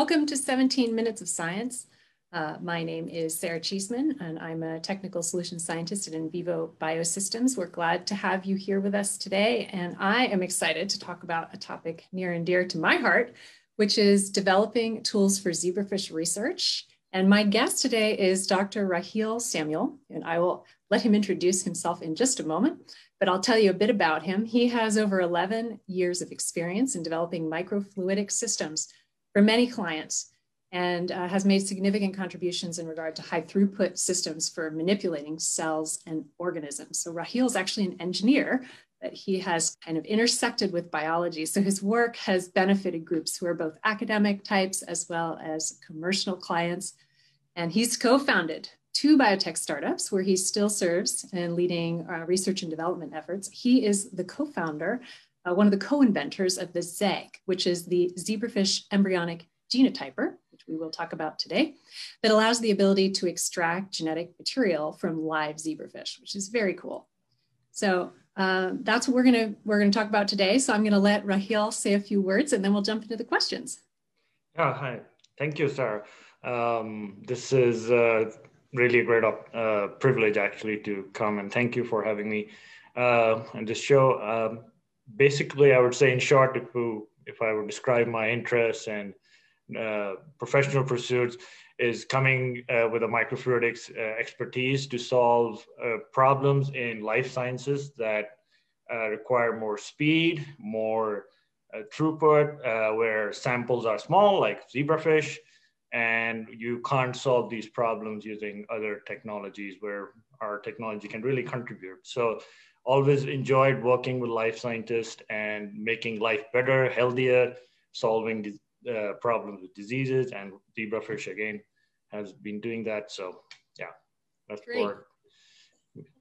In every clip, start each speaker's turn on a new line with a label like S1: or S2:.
S1: Welcome to 17 Minutes of Science. Uh, my name is Sarah Cheesman, and I'm a technical solutions scientist at InVivo Biosystems. We're glad to have you here with us today, and I am excited to talk about a topic near and dear to my heart, which is developing tools for zebrafish research. And my guest today is Dr. Raheel Samuel, and I will let him introduce himself in just a moment, but I'll tell you a bit about him. He has over 11 years of experience in developing microfluidic systems for many clients and uh, has made significant contributions in regard to high throughput systems for manipulating cells and organisms. So Raheel is actually an engineer, but he has kind of intersected with biology. So his work has benefited groups who are both academic types as well as commercial clients. And he's co-founded two biotech startups where he still serves in leading uh, research and development efforts. He is the co-founder uh, one of the co-inventors of the ZEG, which is the zebrafish embryonic genotyper, which we will talk about today, that allows the ability to extract genetic material from live zebrafish, which is very cool. So uh, that's what we're gonna we're gonna talk about today. So I'm gonna let Raheel say a few words, and then we'll jump into the questions.
S2: Yeah, hi. Thank you, Sarah. Um, this is uh, really a great uh, privilege actually to come, and thank you for having me uh, on this show. Um, basically, I would say in short, if, if I would describe my interests and uh, professional pursuits, is coming uh, with a microfluidics uh, expertise to solve uh, problems in life sciences that uh, require more speed, more throughput, where samples are small, like zebrafish, and you can't solve these problems using other technologies where our technology can really contribute. So always enjoyed working with life scientists and making life better, healthier, solving uh, problems with diseases. And zebrafish again has been doing that. So yeah, that's
S1: Great.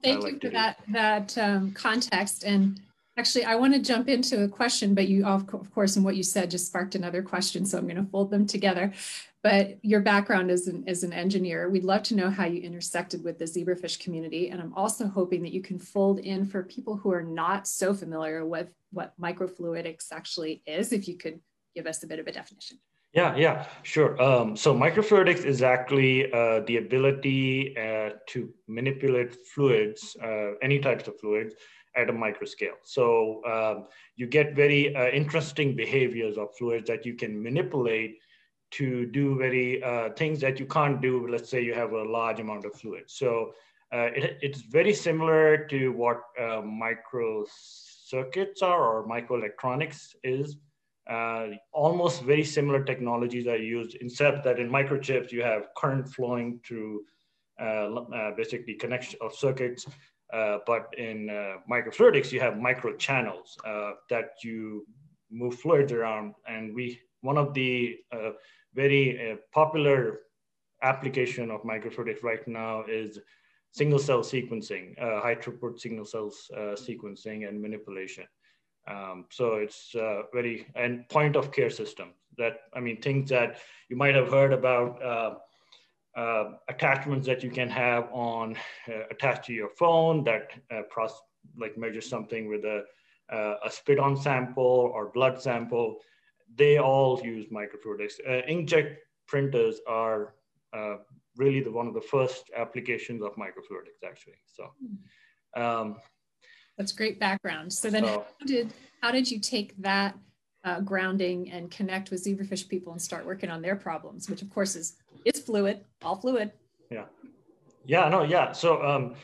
S1: Thank you for that that um, context. And actually, I want to jump into a question, but you of course, and what you said just sparked another question. So I'm going to fold them together but your background as an, as an engineer, we'd love to know how you intersected with the zebrafish community. And I'm also hoping that you can fold in for people who are not so familiar with what microfluidics actually is, if you could give us a bit of a definition.
S2: Yeah, yeah, sure. Um, so microfluidics is actually uh, the ability uh, to manipulate fluids, uh, any types of fluids, at a micro scale. So um, you get very uh, interesting behaviors of fluids that you can manipulate to do very uh, things that you can't do. Let's say you have a large amount of fluid. So uh, it, it's very similar to what uh, microcircuits are or microelectronics is. Uh, almost very similar technologies are used, except that in microchips you have current flowing through uh, uh, basically connection of circuits. But in microfluidics, you have micro channels that you move fluids around, and we one of the very uh, popular application of microfluidics right now is single cell sequencing, uh, high throughput single cells uh, sequencing and manipulation. Um, so it's uh, very, and point of care system that, I mean, things that you might have heard about uh, uh, attachments that you can have on attached to your phone that process, like measure something with a, a spit on sample or blood sample they all use microfluidics. Uh, inkjet printers are uh, really the one of the first applications of microfluidics, actually. So. Um,
S1: that's great background. So then, so, how did how did you take that uh, grounding and connect with zebrafish people and start working on their problems, which of course is it's fluid, all fluid.
S2: Yeah, yeah, no, yeah. So um,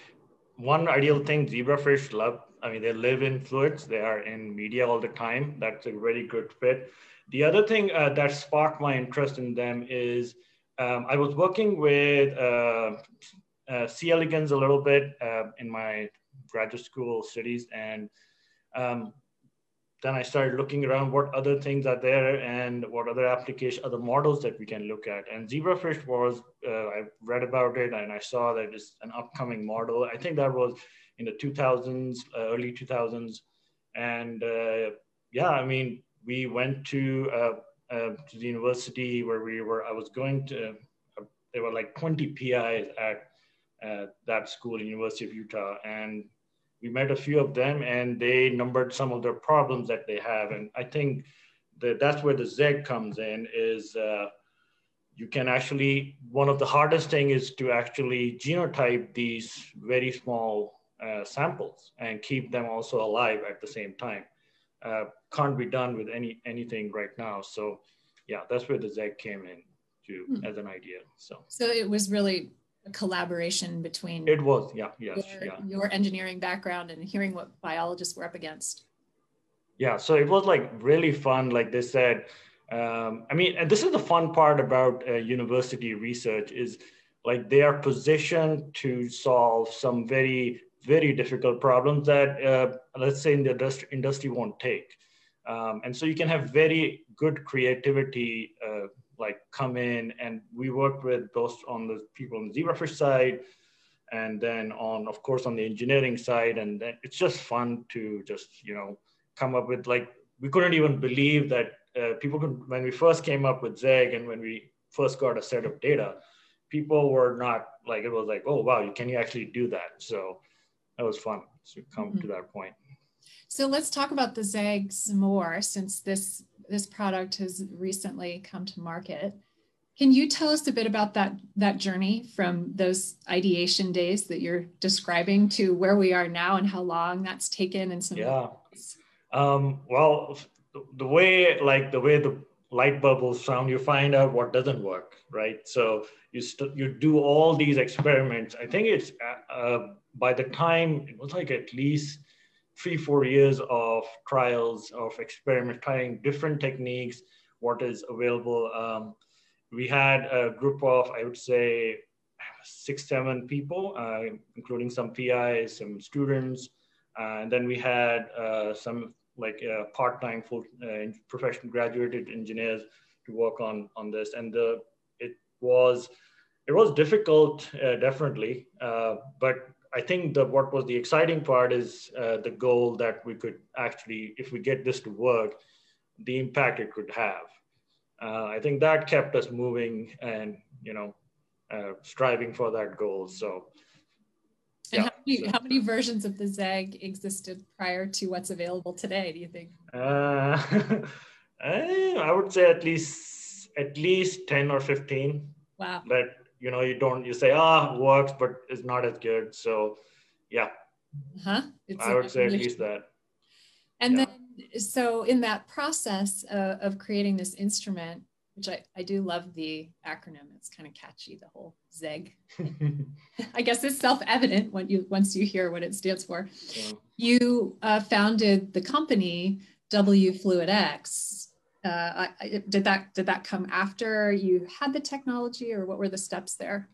S2: one ideal thing zebrafish love. I mean, they live in fluids. They are in media all the time. That's a very good fit. The other thing uh, that sparked my interest in them is um, I was working with uh, uh, C. elegans a little bit uh, in my graduate school studies, and um, then I started looking around what other things are there and what other application, other models that we can look at. And zebrafish was, uh, I read about it and I saw that it's an upcoming model. I think that was in the 2000s, uh, early 2000s. And yeah, I mean, we went to uh, uh, to the university where we were. I was going to. Uh, there were like 20 PIs at that school, University of Utah, and we met a few of them, and they numbered some of their problems that they have. And I think that that's where the ZEG comes in. Is you can actually, one of the hardest thing is to actually genotype these very small uh, samples and keep them also alive at the same time. Uh, can't be done with any anything right now. So yeah, that's where the ZEG came in to hmm. as an idea. So
S1: so it was really a collaboration between
S2: it was yeah yes
S1: your,
S2: yeah
S1: your engineering background and hearing what biologists were up against.
S2: Yeah, so it was like really fun. Like they said, um, I mean, and this is the fun part about uh, university research is like they are positioned to solve some very very difficult problems that uh, let's say in the industry, industry won't take. Um, and so you can have very good creativity uh, like come in and we worked with both on the people on the zebrafish side and then on of course on the engineering side and then it's just fun to just you know come up with like we couldn't even believe that uh, people could when we first came up with zeg and when we first got a set of data people were not like it was like oh wow can you actually do that so that was fun to come mm-hmm. to that point
S1: so let's talk about the zeg some more since this this product has recently come to market. Can you tell us a bit about that that journey from those ideation days that you're describing to where we are now and how long that's taken and some
S2: yeah. Um, well the way like the way the light bubbles sound you find out what doesn't work right? So you st- you do all these experiments. I think it's uh, uh, by the time it was like at least three, four years of trials, of experiment, trying different techniques, what is available. Um, we had a group of, I would say, six, seven people, uh, including some PIs, some students, uh, and then we had uh, some like uh, part-time full uh, professional graduated engineers to work on on this, and the it was it was difficult, uh, definitely, but I think that what was the exciting part is uh, the goal that we could actually, if we get this to work, the impact it could have. Uh, I think that kept us moving and you know uh, striving for that goal. So.
S1: And yeah, how, many, so. how many versions of the ZEG existed prior to what's available today? Do you think?
S2: Uh, I would say at least at least ten or fifteen.
S1: Wow.
S2: But you know you don't you say ah oh, works but it's not as good. So yeah.
S1: Huh?
S2: I would say at least that.
S1: And yeah. then so in that process uh, of creating this instrument which I, I do love the acronym it's kind of catchy the whole zeg i guess it's self-evident when you once you hear what it stands for. Yeah. you uh, founded the company wFluidx uh, I, did that did that come after you had the technology, or what were the steps there?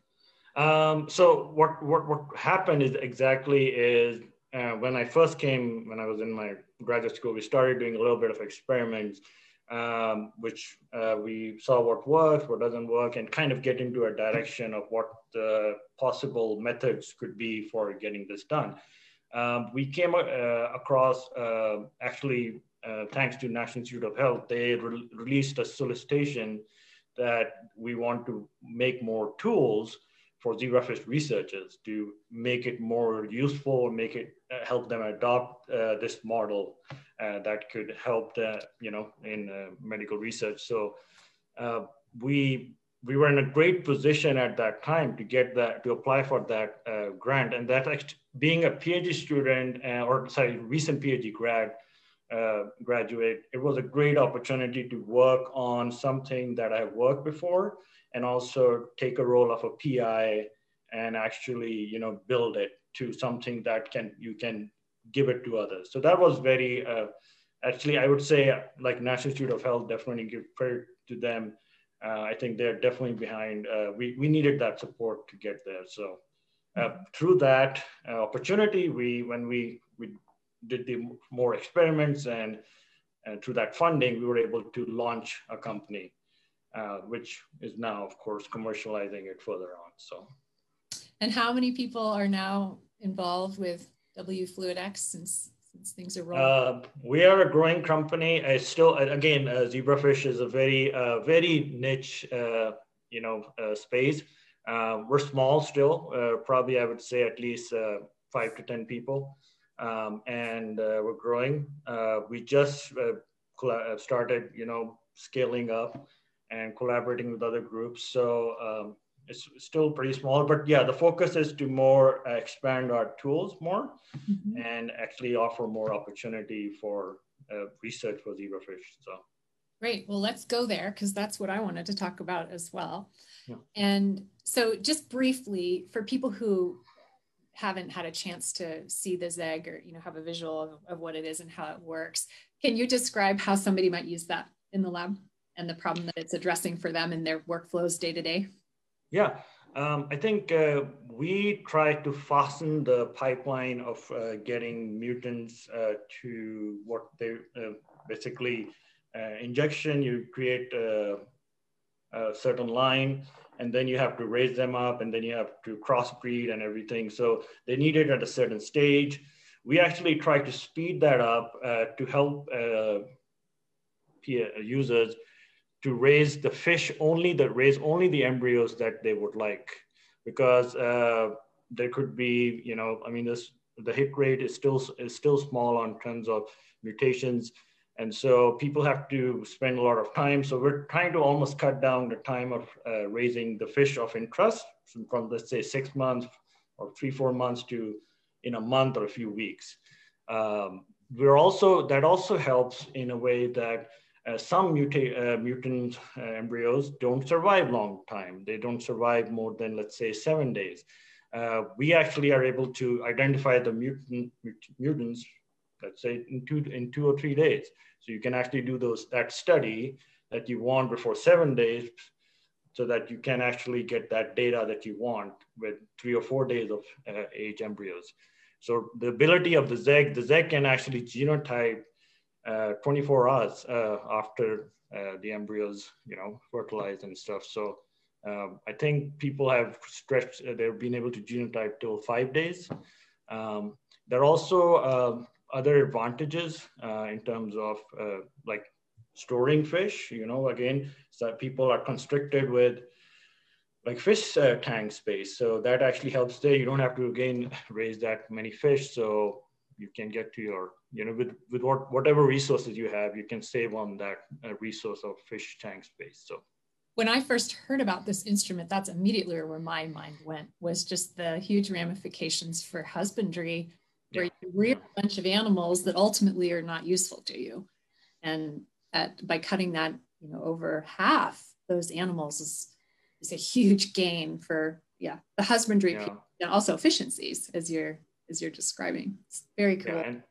S2: Um, so what what what happened is exactly is uh, when I first came when I was in my graduate school, we started doing a little bit of experiments, um, which uh, we saw what works, what doesn't work, and kind of get into a direction of what the possible methods could be for getting this done. Um, we came uh, across uh, actually thanks to National Institute of Health, they re released a solicitation that we want to make more tools for zebrafish researchers to make it more useful, make it uh, help them adopt uh, this model uh, that could help the, you know, in uh, medical research. So uh, we we were in a great position at that time to get that to apply for that grant, and that being a PhD student or sorry, recent PhD grad uh, graduate, it was a great opportunity to work on something that I worked before and also take a role of a PI and actually, you know, build it to something that can, you can give it to others. So that was very, uh, actually, I would say like National Institute of Health, definitely give credit to them. Uh, I think they're definitely behind, uh, we, we needed that support to get there. So uh, through that opportunity, we, when we did the more experiments and, and through that funding, we were able to launch a company, uh, which is now, of course, commercializing it further on. So,
S1: and how many people are now involved with wFluidx since since things are rolling? Uh,
S2: we are a growing company. I still again, uh, zebrafish is a very uh, very niche, uh, you know, uh, space. Uh, we're small still. probably, I would say at least five to ten people um, and uh, we're growing. Uh, we just uh, started, you know, scaling up, and collaborating with other groups. So um, it's still pretty small, but yeah, the focus is to more uh, expand our tools more mm-hmm. and actually offer more opportunity for uh, research for zebrafish. So
S1: great. Well, let's go there because that's what I wanted to talk about as well. Yeah. And so, just briefly, for people who haven't had a chance to see the Zeg or you know have a visual of, of what it is and how it works, can you describe how somebody might use that in the lab and the problem that it's addressing for them in their workflows day to day?
S2: Yeah, um, I think uh, we try to fasten the pipeline of uh, getting mutants uh, to what they uh, basically uh, injection. You create a, a, certain line, and then you have to raise them up, and then you have to crossbreed and everything. So they need it at a certain stage. We actually try to speed that up uh, to help users to raise the fish only that raise only the embryos that they would like because uh, there could be you know i mean this the hit rate is still is still small on terms of mutations and so people have to spend a lot of time so we're trying to almost cut down the time of uh, raising the fish of interest from let's say six months or three four months to in a month or a few weeks um, we're also that also helps in a way that uh, some muta- uh, mutant uh, embryos don't survive long time. They don't survive more than, let's say, seven days. Uh, we actually are able to identify the mutant, mutants, let's say, in two, in two or three days. So you can actually do those that study that you want before seven days so that you can actually get that data that you want with three or four days of uh, age embryos. So the ability of the ZEG, the ZEG can actually genotype uh, 24 hours uh, after uh, the embryos, you know, fertilized and stuff. So um, I think people have stretched, they've been able to genotype till five days. Um, there are also uh, other advantages uh, in terms of uh, like storing fish, you know, again, so people are constricted with like fish tank space. So that actually helps there. You don't have to again raise that many fish. So you can get to your you know with with what whatever resources you have you can save on that uh, resource of fish tank space so
S1: when i first heard about this instrument that's immediately where my mind went was just the huge ramifications for husbandry where yeah. you rear a bunch of animals that ultimately are not useful to you and at, by cutting that you know over half those animals is is a huge gain for yeah the husbandry yeah. and also efficiencies as you're as you're describing. It's very cool.
S2: Yeah, and,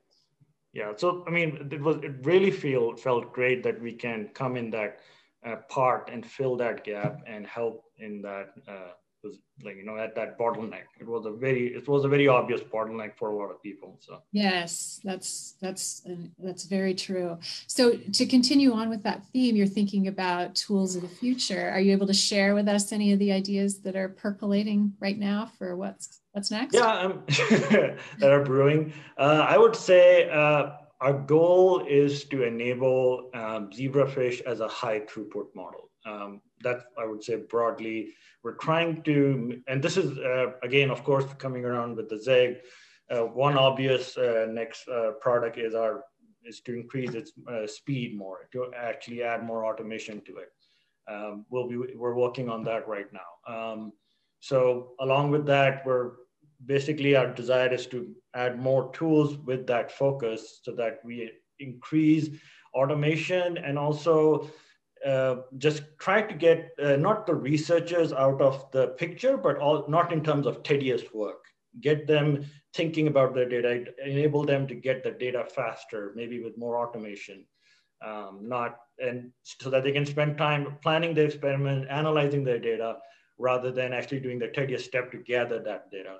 S2: yeah, so I mean, it was it really feel felt great that we can come in that uh, part and fill that gap and help in that uh, was like you know at that bottleneck. It was a very it was a very obvious bottleneck for a lot of people so.
S1: Yes that's that's that's very true. So to continue on with that theme you're thinking about tools of the future. Are you able to share with us any of the ideas that are percolating right now for what's what's next?
S2: Yeah um, that are brewing. Uh, i would say uh, our goal is to enable um, zebrafish as a high throughput model um, that I would say broadly, we're trying to, and this is uh, again, of course, coming around with the ZEG. Uh, one obvious uh, next uh, product is our is to increase its uh, speed more, to actually add more automation to it. Um, we'll be we're working on that right now. Um, so along with that, we're basically our desire is to add more tools with that focus so that we increase automation and also uh, just try to get uh, not the researchers out of the picture, but all, not in terms of tedious work. Get them thinking about their data, enable them to get the data faster, maybe with more automation. Um, not and so that they can spend time planning the experiment, analyzing their data, rather than actually doing the tedious step to gather that data,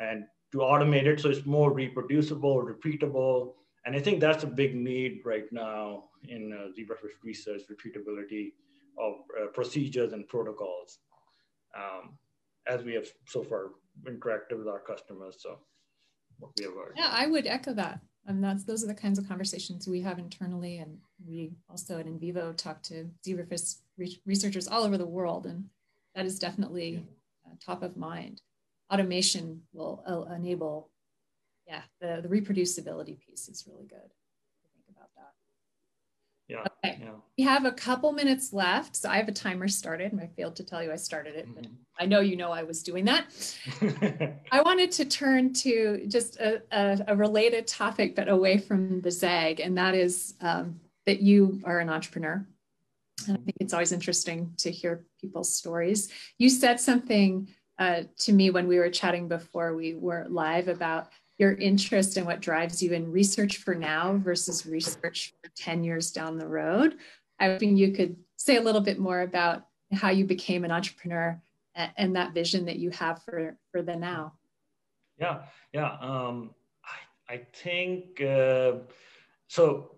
S2: and to automate it so it's more reproducible, repeatable, and I think that's a big need right now in uh, zebrafish research, repeatability of uh, procedures and protocols, um, as we have so far interacted with our customers. So what we have heard.
S1: Yeah, I would echo that. And that's those are the kinds of conversations we have internally, and we also at InVivo talk to zebrafish researchers all over the world, and that is definitely uh, top of mind. Automation will uh, enable yeah, the, the reproducibility piece is really good to think about that.
S2: Yeah.
S1: Okay.
S2: Yeah.
S1: We have a couple minutes left. So I have a timer started and I failed to tell you I started it, but
S2: Mhm.
S1: I know you know I was doing that. I wanted to turn to just a, a, a related topic, but away from the ZEG, and that is um, that you are an entrepreneur. And I think it's always interesting to hear people's stories. You said something uh, to me when we were chatting before we were live about your interest and what drives you in research for now versus research for 10 years down the road. I think you could say a little bit more about how you became an entrepreneur and, and that vision that you have for, for the now.
S2: Yeah, yeah. Um, I, I think uh, so.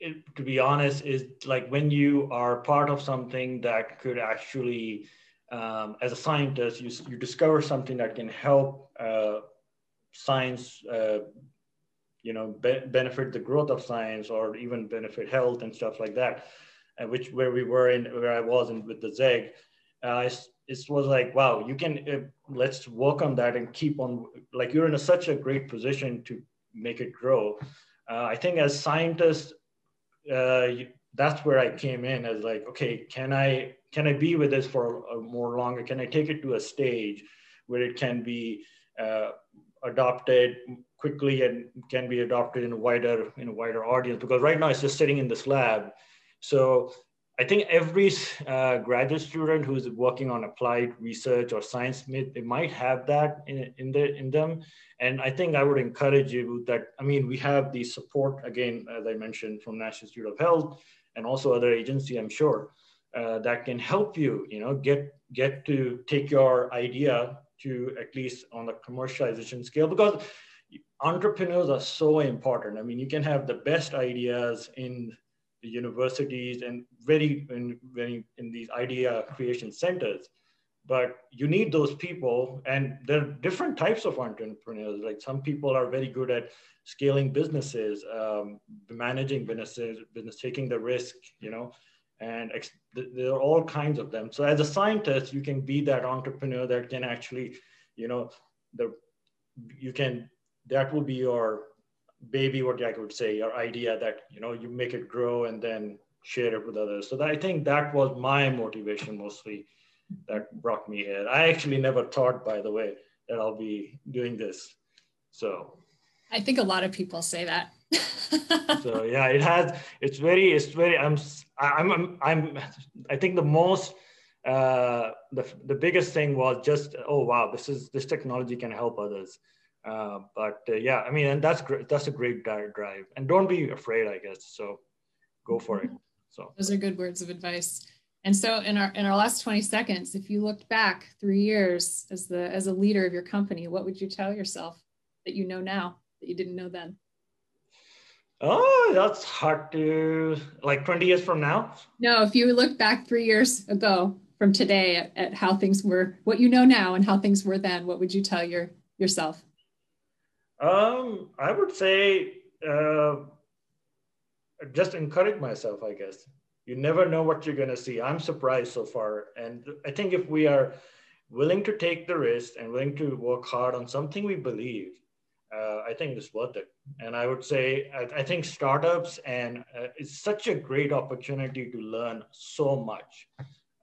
S2: It, to be honest, is like when you are part of something that could actually, um, as a scientist, you, you discover something that can help uh, science, uh, you know, be benefit the growth of science or even benefit health and stuff like that, uh, which where we were in, where I was in with the ZEG, uh, it was like, wow, you can, uh, let's work on that and keep on, like you're in a, such a great position to make it grow. Uh, I think as scientists, uh, that's where I came in as like, okay, can I, can I be with this for a, a more longer? Can I take it to a stage where it can be uh, adopted quickly and can be adopted in a wider in a wider audience because right now it's just sitting in this lab. So i think every uh, graduate student who's working on applied research or science they might have that in, in, the, in them. And i think i would encourage you that i mean we have the support again as i mentioned from national institute of health and also other agency i'm sure uh, that can help you you know get get to take your idea to at least on the commercialization scale because entrepreneurs are so important. I mean, you can have the best ideas in the universities and very in, very in these idea creation centers, but you need those people. And there are different types of entrepreneurs. Like some people are very good at scaling businesses, um, managing businesses, business taking the risk, you know, and there are all kinds of them. So as a scientist you can be that entrepreneur that can actually you know the you can that will be your baby what i would say your idea that you know you make it grow and then share it with others. So that, i think that was my motivation mostly that brought me here. I actually never thought by the way that i'll be doing this. So.
S1: I think a lot of people say that
S2: so yeah it has it's very it's very i'm i'm i'm, I'm i think the most uh the, the biggest thing was just oh wow this is this technology can help others. Uh, but uh, yeah i mean and that's great that's a great drive. And don't be afraid i guess. So go for it. So.
S1: Those are good words of advice. And so in our in our last 20 seconds if you looked back three years as the as a leader of your company what would you tell yourself that you know now that you didn't know then
S2: Oh, that's hard to like 20 years from now.
S1: No, if you look back three years ago from today at, at, how things were, what you know now and how things were then, what would you tell your yourself?
S2: Um, I would say uh, just encourage myself, I guess. You never know what you're going to see. I'm surprised so far. And I think if we are willing to take the risk and willing to work hard on something we believe, uh, I think it's worth it. And I would say, I, I think startups and uh, it's such a great opportunity to learn so much.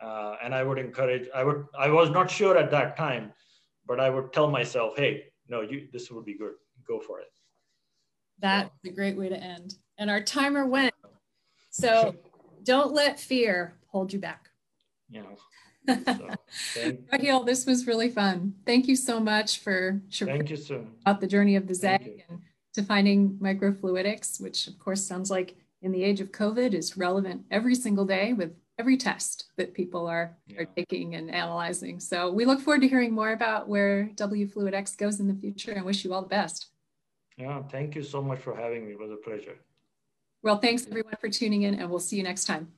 S2: Uh, and I would encourage, I would, I was not sure at that time, but I would tell myself, hey, no, you, this would be good. Go for it.
S1: That's so. a great way to end. And our timer went. So don't let fear hold you back.
S2: You know.
S1: Raheel, this was really fun. Thank you so much for
S2: sharing so.
S1: about the journey of the ZEG and to finding microfluidics, which of course sounds like in the age of COVID is relevant every single day with every test that people are, yeah. are taking and analyzing. So we look forward to hearing more about where WFluidX goes in the future and wish you all the best.
S2: Yeah, thank you so much for having me. It was a pleasure.
S1: Well, thanks everyone for tuning in and we'll see you next time.